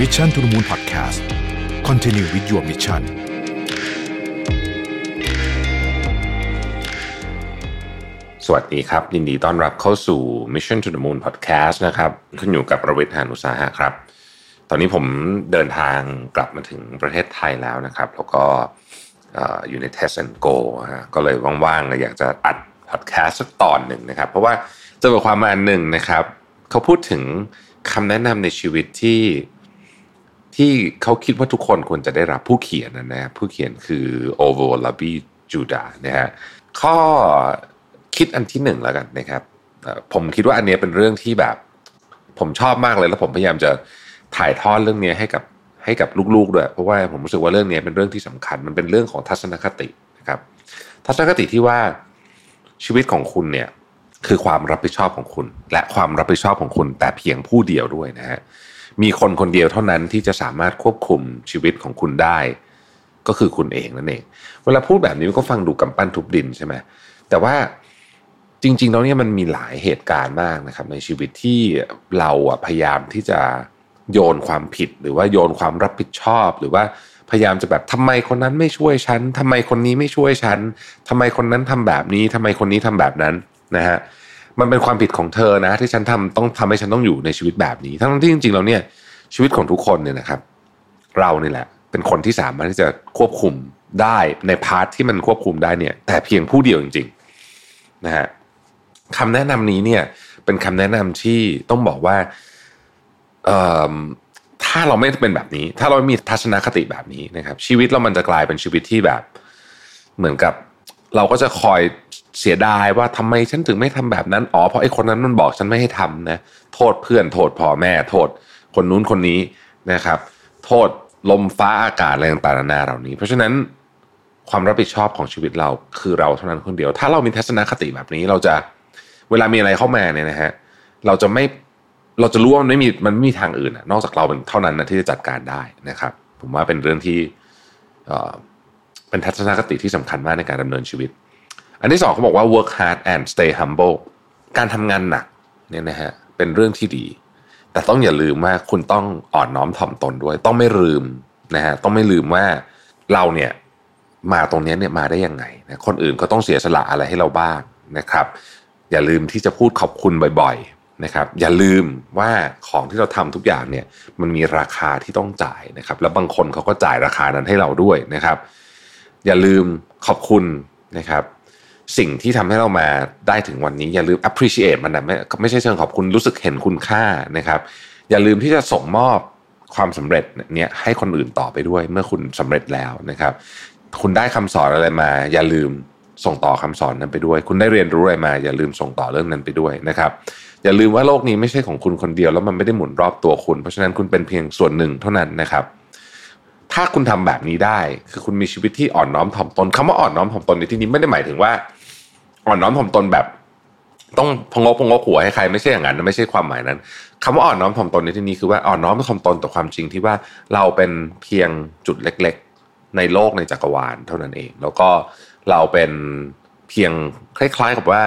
Mission to the Moon Podcast Continue with your mission สวัสดีครับ ยินดีต้อนรับเข้าสู่ Mission to the Moon Podcast นะครับ ขึ้นอยู่กับประวิทยานุสาหะครับ ตอนนี้ผมเดินทางกลับมาถึงประเทศไทยแล้วนะครับ แล้วก็อยู่ใน Test and Go ฮะก็เลยว่างๆเลยอยากจะอัดพอดแคสต์สักตอนหนึ่งนะครับ เพราะว่าจอบทความมาอันหนึ่งนะครับ เขาพูดถึงคำแนะนำในชีวิตที่ ที่เขาคิดว่าทุกคนควรจะได้รับผู้เขียนนะนะผู้เขียนคือโอโวลาบีจูดานะฮะข้อคิดอันที่หนึ่งแล้วกันนะครับ ผมคิดว่าอันนี้เป็นเรื่องที่แบบ ผมชอบมากเลยแล้วผมพยายามจะถ่ายทอดเรื่องนี้ให้กับให้กับลูกๆด้วยเพราะว่าผมรู้สึกว่าเรื่องนี้เป็นเรื่องที่สำคัญ มันเป็นเรื่องของทัศนคตินะครับ ทัศนคติที่ว่าชีวิตของคุณเนี่ยคือความรับผิดชอบของคุณ และความรับผิดชอบของคุณ แต่เพียงผู้เดียวด้วยนะฮะ มีคนคนเดียวเท่านั้นที่จะสามารถควบคุมชีวิตของคุณได้ ก็คือคุณเองนั่นเอง เวลาพูดแบบนี้มันก็ฟังดูกำปั้นทุบดินใช่ไหมแต่ว่าจริงๆแล้วเนี่ยมันมีหลายเหตุการณ์มากนะครับ ในชีวิตที่เราพยายามที่จะโยนความผิดหรือว่าโยนความรับผิดชอบ หรือว่าพยายามจะแบบทำไมคนนั้นไม่ช่วยฉันทำไมคนนี้ไม่ช่วยฉันทำไมคนนั้นทำแบบนี้ทำไมคนนี้ทำแบบนั้นนะฮะ มันเป็นความผิดของเธอนะ ที่ฉันทำต้องทำให้ฉันต้องอยู่ในชีวิตแบบนี้ ทั้งที่จริงๆแล้วเนี่ยชีวิตของทุกคนเนี่ยนะครับ เราเนี่แหละ เป็นคนที่สามารถที่จะควบคุมได้ในพาร์ทที่มันควบคุมได้เนี่ย แต่เพียงผู้เดียวจริงๆนะฮะคำแนะนำนี้เนี่ย เป็นคำแนะนำที่ต้องบอกว่าเอ่อถ้าเราไม่เป็นแบบนี้ ถ้าเราไม่มีทัศนคติแบบนี้นะครับ ชีวิตเรามันจะกลายเป็นชีวิตที่แบบ เหมือนกับ เราก็จะคอย เสียดายว่าทำไมฉันถึงไม่ทำแบบนั้นอ๋อเพราะไอ้คนนั้นมันบอกฉันไม่ให้ทำนะโทษเพื่อนโทษพ่อแม่โทษ คนนู้นคนนี้นะครับ โทษลมฟ้าอากาศอะไรต่างๆนานาเหล่านี้ เพราะฉะนั้นความรับผิดชอบของชีวิตเราคือเราเท่านั้นคนเดียว ถ้าเรามีทัศนคติแบบนี้เราจะเวลามีอะไรเข้ามาเนี่ยนะฮะเราจะไม่เราจะรู้ว่ามันไม่มีมันไม่มีทางอื่นนอกจากเราเป็นเท่านั้นนะที่จะจัดการได้นะครับ ผมว่าเป็นเรื่องที่เเป็นทัศนคติที่สำคัญมากในการดำเนินชีวิต อันที่สองเขาบอกว่า work hard and stay humble การทำงานหนักเนี่ยนะฮะเป็นเรื่องที่ดี แต่ต้องอย่าลืมว่าคุณต้องอ่อนน้อมถ่อมตนด้วย ต้องไม่ลืมนะฮะต้องไม่ลืมว่าเราเนี่ยมาตรงนี้เนี่ยมาได้ยังไงนะคนอื่นก็ต้องเสียสละอะไรให้เราบ้างนะครับ อย่าลืมที่จะพูดขอบคุณบ่อยๆนะครับ อย่าลืมว่าของที่เราทำทุกอย่างเนี่ยมันมีราคาที่ต้องจ่ายนะครับ แล้วบางคนเขาก็จ่ายราคานั้นให้เราด้วยนะครับ อย่าลืมขอบคุณนะครับ สิ่งที่ทำให้เรามาได้ถึงวันนี้อย่าลืม appreciate มันนะไม่ไม่ใช่เชิงขอบคุณรู้สึกเห็นคุณค่านะครับ อย่าลืมที่จะส่งมอบความสำเร็จเนี่ยให้คนอื่นต่อไปด้วยเมื่อคุณสำเร็จแล้วนะครับ คุณได้คำสอนอะไรมา อย่าลืมส่งต่อคำสอนนั้นไปด้วย คุณได้เรียนรู้อะไรมา อย่าลืมส่งต่อเรื่องนั้นไปด้วยนะครับ อย่าลืมว่าโลกนี้ไม่ใช่ของคุณคนเดียวแล้วมันไม่ได้หมุนรอบตัวคุณ เพราะฉะนั้นคุณเป็นเพียงส่วนหนึ่งเท่านั้นนะครับถ้าคุณทำแบบนี้ได้ คือคุณมีชีวิตที่อ่อนน้อมถ่อมตนคำว่าอ่อนน้อมถ่อมตนในที่นี้ไม่ได้หมายถึงว่า อ่อนน้อมถ่อมตนแบบ ต้องพงกพงกหัวให้ใครไม่ใช่อย่างนั้นไม่ใช่ความหมายนั้นคำว่าอ่อนน้อมถ่อมตนในที่นี้คือว่าอ่อนน้อมถ่อมตนต่อความจริงที่ว่าเราเป็นเพียงจุดเล็ก ๆ ในโลกในจักรวาลเท่านั้นเอง แล้วก็เราเป็นเพียงคล้าย ๆ กับว่า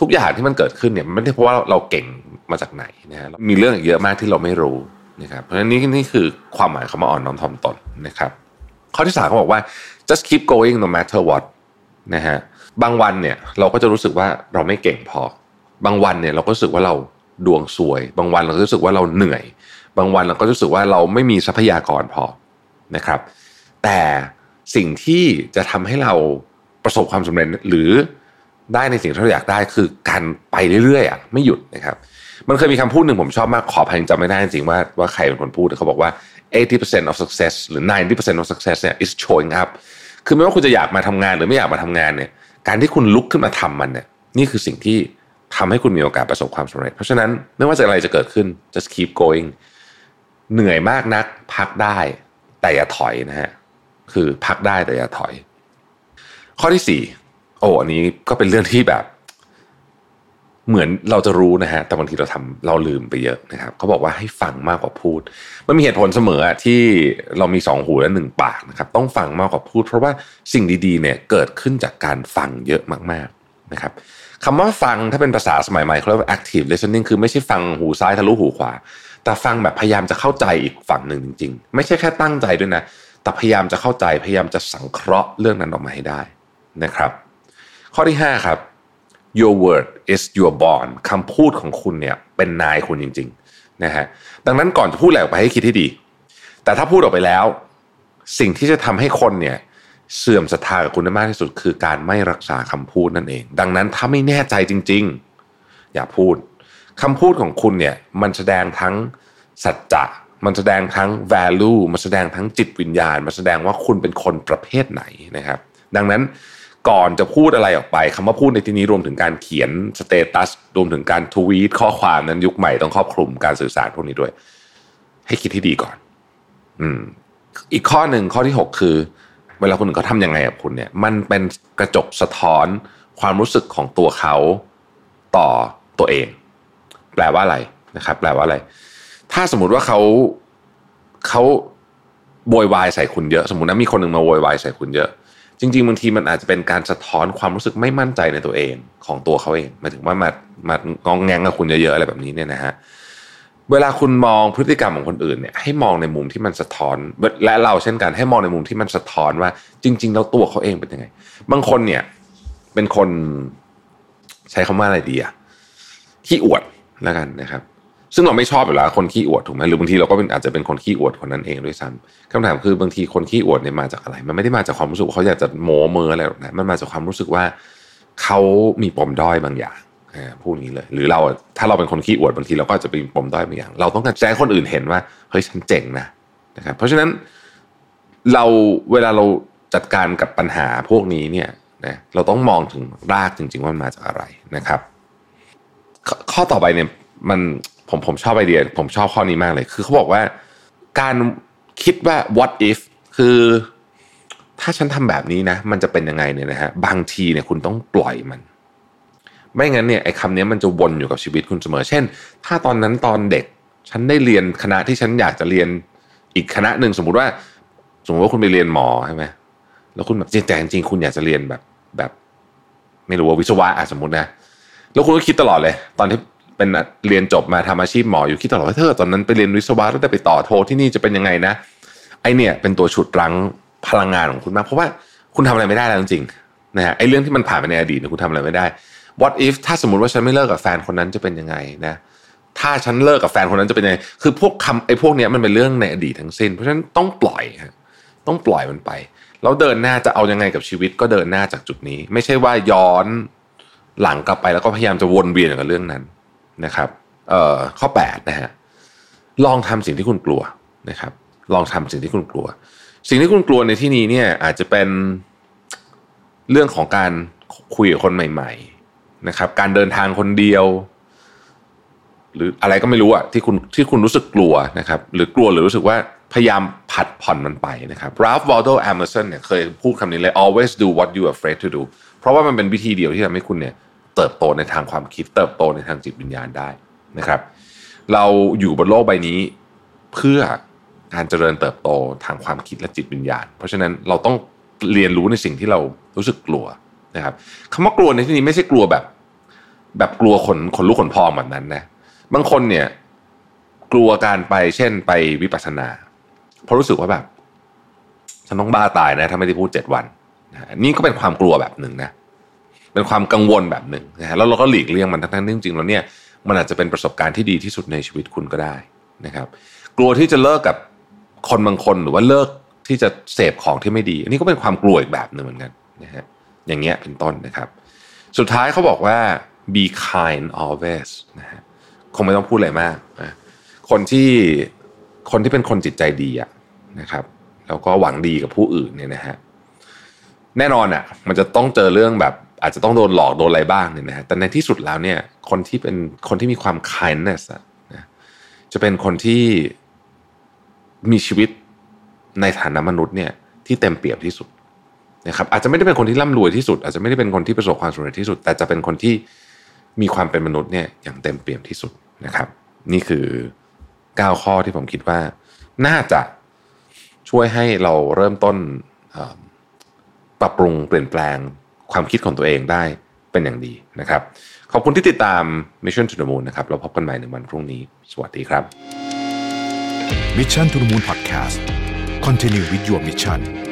ทุกอย่างที่มันเกิดขึ้นเนี่ยมันไม่ได้เพราะว่าเราเก่งมาจากไหนนะฮะมีเรื่องอีกเยอะมากที่เราไม่รู้นะครับเพราะฉะนั้นนี่นี่คือความหมายคำว่าอ่อนน้อมถ่อมตนนะครับ ข้อที่สามเขาบอกว่า just keep going no matter what นะฮะ บางวันเนี่ยเราก็จะรู้สึกว่าเราไม่เก่งพอ บางวันเนี่ยเราก็รู้สึกว่าเราดวงซวย บางวันเราก็รู้สึกว่าเราเหนื่อย บางวันเราก็รู้สึกว่าเราไม่มีทรัพยากรพอนะครับ แต่สิ่งที่จะทำให้เราประสบความสำเร็จหรือได้ในสิ่งที่เราอยากได้คือการไปเรื่อยๆอะไม่หยุดนะครับ มันเคยมีคำพูดหนึ่งผมชอบมากขออภัยจำไม่ได้จริงๆว่าว่าใครเป็นคนพูดแต่เขาบอกว่า 80% of success หรือ 90% of success เนี่ย is showing up คือไม่ว่าคุณจะอยากมาทำงานหรือไม่อยากมาทำงานเนี่ย การที่คุณลุกขึ้นมาทำมันเนี่ยนี่คือสิ่งที่ทำให้คุณมีโอกาสประสบความสำเร็จ เพราะฉะนั้นไม่ว่าจะอะไรจะเกิดขึ้น just keep going เหนื่อยมากนัก พักได้ แต่อย่าถอยนะฮะคือพักได้แต่อย่าถอย ข้อที่สี่โอ้อันนี้ก็เป็นเรื่องที่แบบ เหมือนเราจะรู้นะฮะแต่บางทีเราทำเราลืมไปเยอะนะครับเขาบอกว่าให้ฟังมากกว่าพูด มันมีเหตุผลเสมอที่เรามีสองหูและหนึ่งปากนะครับต้องฟังมากกว่าพูด เพราะว่าสิ่งดีๆเนี่ยเกิดขึ้นจากการฟังเยอะมากๆนะครับคำว่าฟังถ้าเป็นภาษาสมัยใหม่เขาเรียกว่า active listening คือไม่ใช่ฟังหูซ้ายทะลุหูขวา แต่ฟังแบบพยายามจะเข้าใจอีกฝั่งหนึ่งจริง ๆ ไม่ใช่แค่ตั้งใจด้วยนะแต่พยายามจะเข้าใจพยายามจะสังเคราะห์เรื่องนั้นออกมาให้ได้นะครับ ข้อที่5ครับ your word is your bond คำพูดของคุณเนี่ยเป็นนายคุณจริงๆนะฮะดังนั้นก่อนจะพูดอะไรออกไปให้คิดให้ดี แต่ถ้าพูดออกไปแล้ว สิ่งที่จะทำให้คนเนี่ยเสื่อมศรัทธากับคุณได้มากที่สุด คือการไม่รักษาคำพูดนั่นเอง ดังนั้นถ้าไม่แน่ใจจริง ๆ อย่าพูดคำพูดของคุณเนี่ยมันแสดงทั้งสัจจะมันแสดงทั้ง value มันแสดงทั้งจิตวิญญาณ มันแสดงว่าคุณเป็นคนประเภทไหนนะครับ ดังนั้น ก่อนจะพูดอะไรออกไปคำว่าพูดในที่นี้รวมถึงการเขียนสเตตัสรวมถึงการทวีตข้อความนั้นยุคใหม่ต้องครอบคลุมการสื่อสารพวกนี้ด้วย ให้คิดที่ดีก่อน อืม อีกข้อหนึ่งข้อที่หกคือ เวลาคนอื่นเขาทำยังไงกับคุณเนี่ย มันเป็นกระจกสะท้อนความรู้สึกของตัวเขาต่อตัวเอง แปลว่าอะไรนะครับ แปลว่าอะไร ถ้าสมมติว่าเขาเขาโวยวายใส่คุณเยอะ สมมตินะมีคนหนึ่งมาโวยวายใส่คุณเยอะ จริงๆบางทีมันอาจจะเป็นการสะท้อนความรู้สึกไม่มั่นใจในตัวเองของตัวเขาเองหมายถึงว่ามามา งองแงงกับคุณเยอะๆอะไรแบบนี้เนี่ยนะฮะเวลาคุณมองพฤติกรรมของคนอื่นเนี่ยให้มองในมุมที่มันสะท้อน และเราเช่นกันให้มองในมุมที่มันสะท้อนว่า จริง ๆ แล้วตัวเขาเองเป็นยังไง บางคนเนี่ย เป็นคนใช้คำว่าอะไรดีอะขี้อวดแล้วกันนะครับ ซึ่งเราไม่ชอบอยู่แล้วคนขี้อวดถูกไหมหรือบางทีเราก็เป็นอาจจะเป็นคนขี้อวดคนนั้นเองด้วยซ้ำคำถามคือบางทีคนขี้อวดเนี่ยมาจากอะไร มันไม่ได้มาจากความรู้สึกเขาอยากจะโม้เมออะไรหรอกนะมันมาจากความรู้สึกว่าเขามีปมด้อยบางอย่างพูดงี้เลย หรือเราถ้าเราเป็นคนขี้อวดบางทีเราก็จะเป็นปมด้อยบางอย่าง เราต้องการแจ้งคนอื่นเห็นว่าเฮ้ยฉันเจ๋งนะนะครับเพราะฉะนั้นเราเวลาเราจัดการกับปัญหาพวกนี้เนี่ยนะเราต้องมองถึงรากจริง ๆ ว่ามันมาจากอะไรนะครับ ข้อต่อไปเนี่ยมัน ผมผมชอบไอเดีย ผมชอบข้อนี้มากเลย คือเขาบอกว่าการคิดว่า what if คือ ถ้าฉันทำแบบนี้นะ มันจะเป็นยังไงเนี่ยนะฮะบางทีเนี่ยคุณต้องปล่อยมัน ไม่งั้นเนี่ยไอ้คำนี้มันจะวนอยู่กับชีวิตคุณเสมอ เช่น ถ้าตอนนั้นตอนเด็ก ฉันได้เรียนคณะที่ฉันอยากจะเรียนอีกคณะหนึ่งสมมุติว่า สมมติว่าคุณไปเรียนหมอใช่ไหมแล้วคุณแบบจริงแต่จริงคุณอยากจะเรียนแบบแบบ ไม่รู้ว่าวิศวะอะสมมตินะแล้วคุณก็คิดตลอดเลย ตอนที่ เป็นเรียนจบมาทำอาชีพหมออยู่คิดตลอดว่าเธอตอนนั้นไปเรียนวิศวะแล้วได้ไปต่อโทที่นี่จะเป็นยังไงนะ ไอเนี่ยเป็นตัวฉุดรั้งพลังงานของคุณมากเพราะว่าคุณทำอะไรไม่ได้แล้วจริงๆนะฮะไอเรื่องที่มันผ่านไปในอดีตคุณทำอะไรไม่ได้ what if ถ้าสมมติว่าฉันไม่เลิกกับแฟนคนนั้นจะเป็นยังไงนะถ้าฉันเลิกกับแฟนคนนั้นจะเป็นยังไง คือพวกคำไอ้พวกนี้มันเป็นเรื่องในอดีตทั้งสิ้น เพราะฉะนั้นต้องปล่อยต้องปล่อยมันไป แล้วเดินหน้าจะเอายังไงกับชีวิตก็เดินหน้าจากจุดนี้ ไม่ใช่ว่าย้อนหลังกลับไปแล้วก็พยายามจะวนเวียนกับเรื่องนั้น นะครับเอ่อข้อ8นะฮะลองทำสิ่งที่คุณกลัวนะครับ ลองทำสิ่งที่คุณกลัว สิ่งที่คุณกลัวในที่นี้เนี่ยอาจจะเป็นเรื่องของการคุยกับคนใหม่ ๆนะครับ การเดินทางคนเดียว หรืออะไรก็ไม่รู้อะที่คุณที่คุณรู้สึกกลัวนะครับ หรือกลัวหรือรู้สึกว่าพยายามผัดผ่อนมันไปนะครับ Ralph Waldo Emerson เนี่ยเคยพูดคำนี้เลย always do what you are afraid to do เพราะว่ามันเป็นวิธีเดียวที่ทำให้คุณเนี่ย เติบโตในทางความคิด เติบโตในทางจิตวิญญาณได้นะครับ เราอยู่บนโลกใบนี้เพื่อการเจริญเติบโตทางความคิดและจิตวิญญาณ เพราะฉะนั้นเราต้องเรียนรู้ในสิ่งที่เรารู้สึกกลัวนะครับคำว่ากลัวในที่นี้ไม่ใช่กลัวแบบ แบบกลัวขนขนลุกขนพองแบบนั้นนะบางคนเนี่ยกลัวการไปเช่นไปวิปัสสนา เพราะรู้สึกว่าแบบฉันต้องบ้าตายนะ ถ้าไม่ได้พูดเจ็ดวันนี่ก็เป็นความกลัวแบบหนึ่งนะ เป็นความกังวลแบบหนึ่งนะฮะแล้วเราก็หลีกเลี่ยงมันทั้งๆจริงๆแล้วเนี่ยมันอาจจะเป็นประสบการณ์ที่ดีที่สุดในชีวิตคุณก็ได้นะครับ กลัวที่จะเลิกกับคนบางคนหรือว่าเลิกที่จะเสพของที่ไม่ดี อันนี้ก็เป็นความกลัวอีกแบบหนึ่งเหมือนกันนะฮะอย่างเงี้ยเป็นต้นนะครับ สุดท้ายเขาบอกว่า be kind always นะฮะคงไม่ต้องพูดอะไรมากนะคนที่คนที่เป็นคนจิตใจดีอะนะครับ แล้วก็หวังดีกับผู้อื่นเนี่ยนะฮะแน่นอนอะ่ะ มันจะต้องเจอเรื่องแบบ อาจจะต้องโดนหลอกโดนอะไรบ้างเนี่ยนะฮะแต่ในที่สุดแล้วเนี่ยคนที่เป็นคนที่มีความ kindness อะนะจะเป็นคนที่มีชีวิตในฐานะมนุษย์เนี่ยที่เต็มเปี่ยมที่สุดนะครับอาจจะไม่ได้เป็นคนที่ร่ำรวยที่สุด อาจจะไม่ได้เป็นคนที่ประสบความสำเร็จที่สุด แต่จะเป็นคนที่มีความเป็นมนุษย์เนี่ยอย่างเต็มเปี่ยมที่สุดนะครับ นี่คือ 9 ข้อที่ผมคิดว่า น่าจะช่วยให้เราเริ่มต้นปรับปรุงเปลี่ยนแปลง ความคิดของตัวเองได้เป็นอย่างดีนะครับ ขอบคุณที่ติดตาม Mission to the Moon นะครับเราพบกันใหม่ในวันพรุ่งนี้ สวัสดีครับ Mission to the Moon Podcast Continue with your mission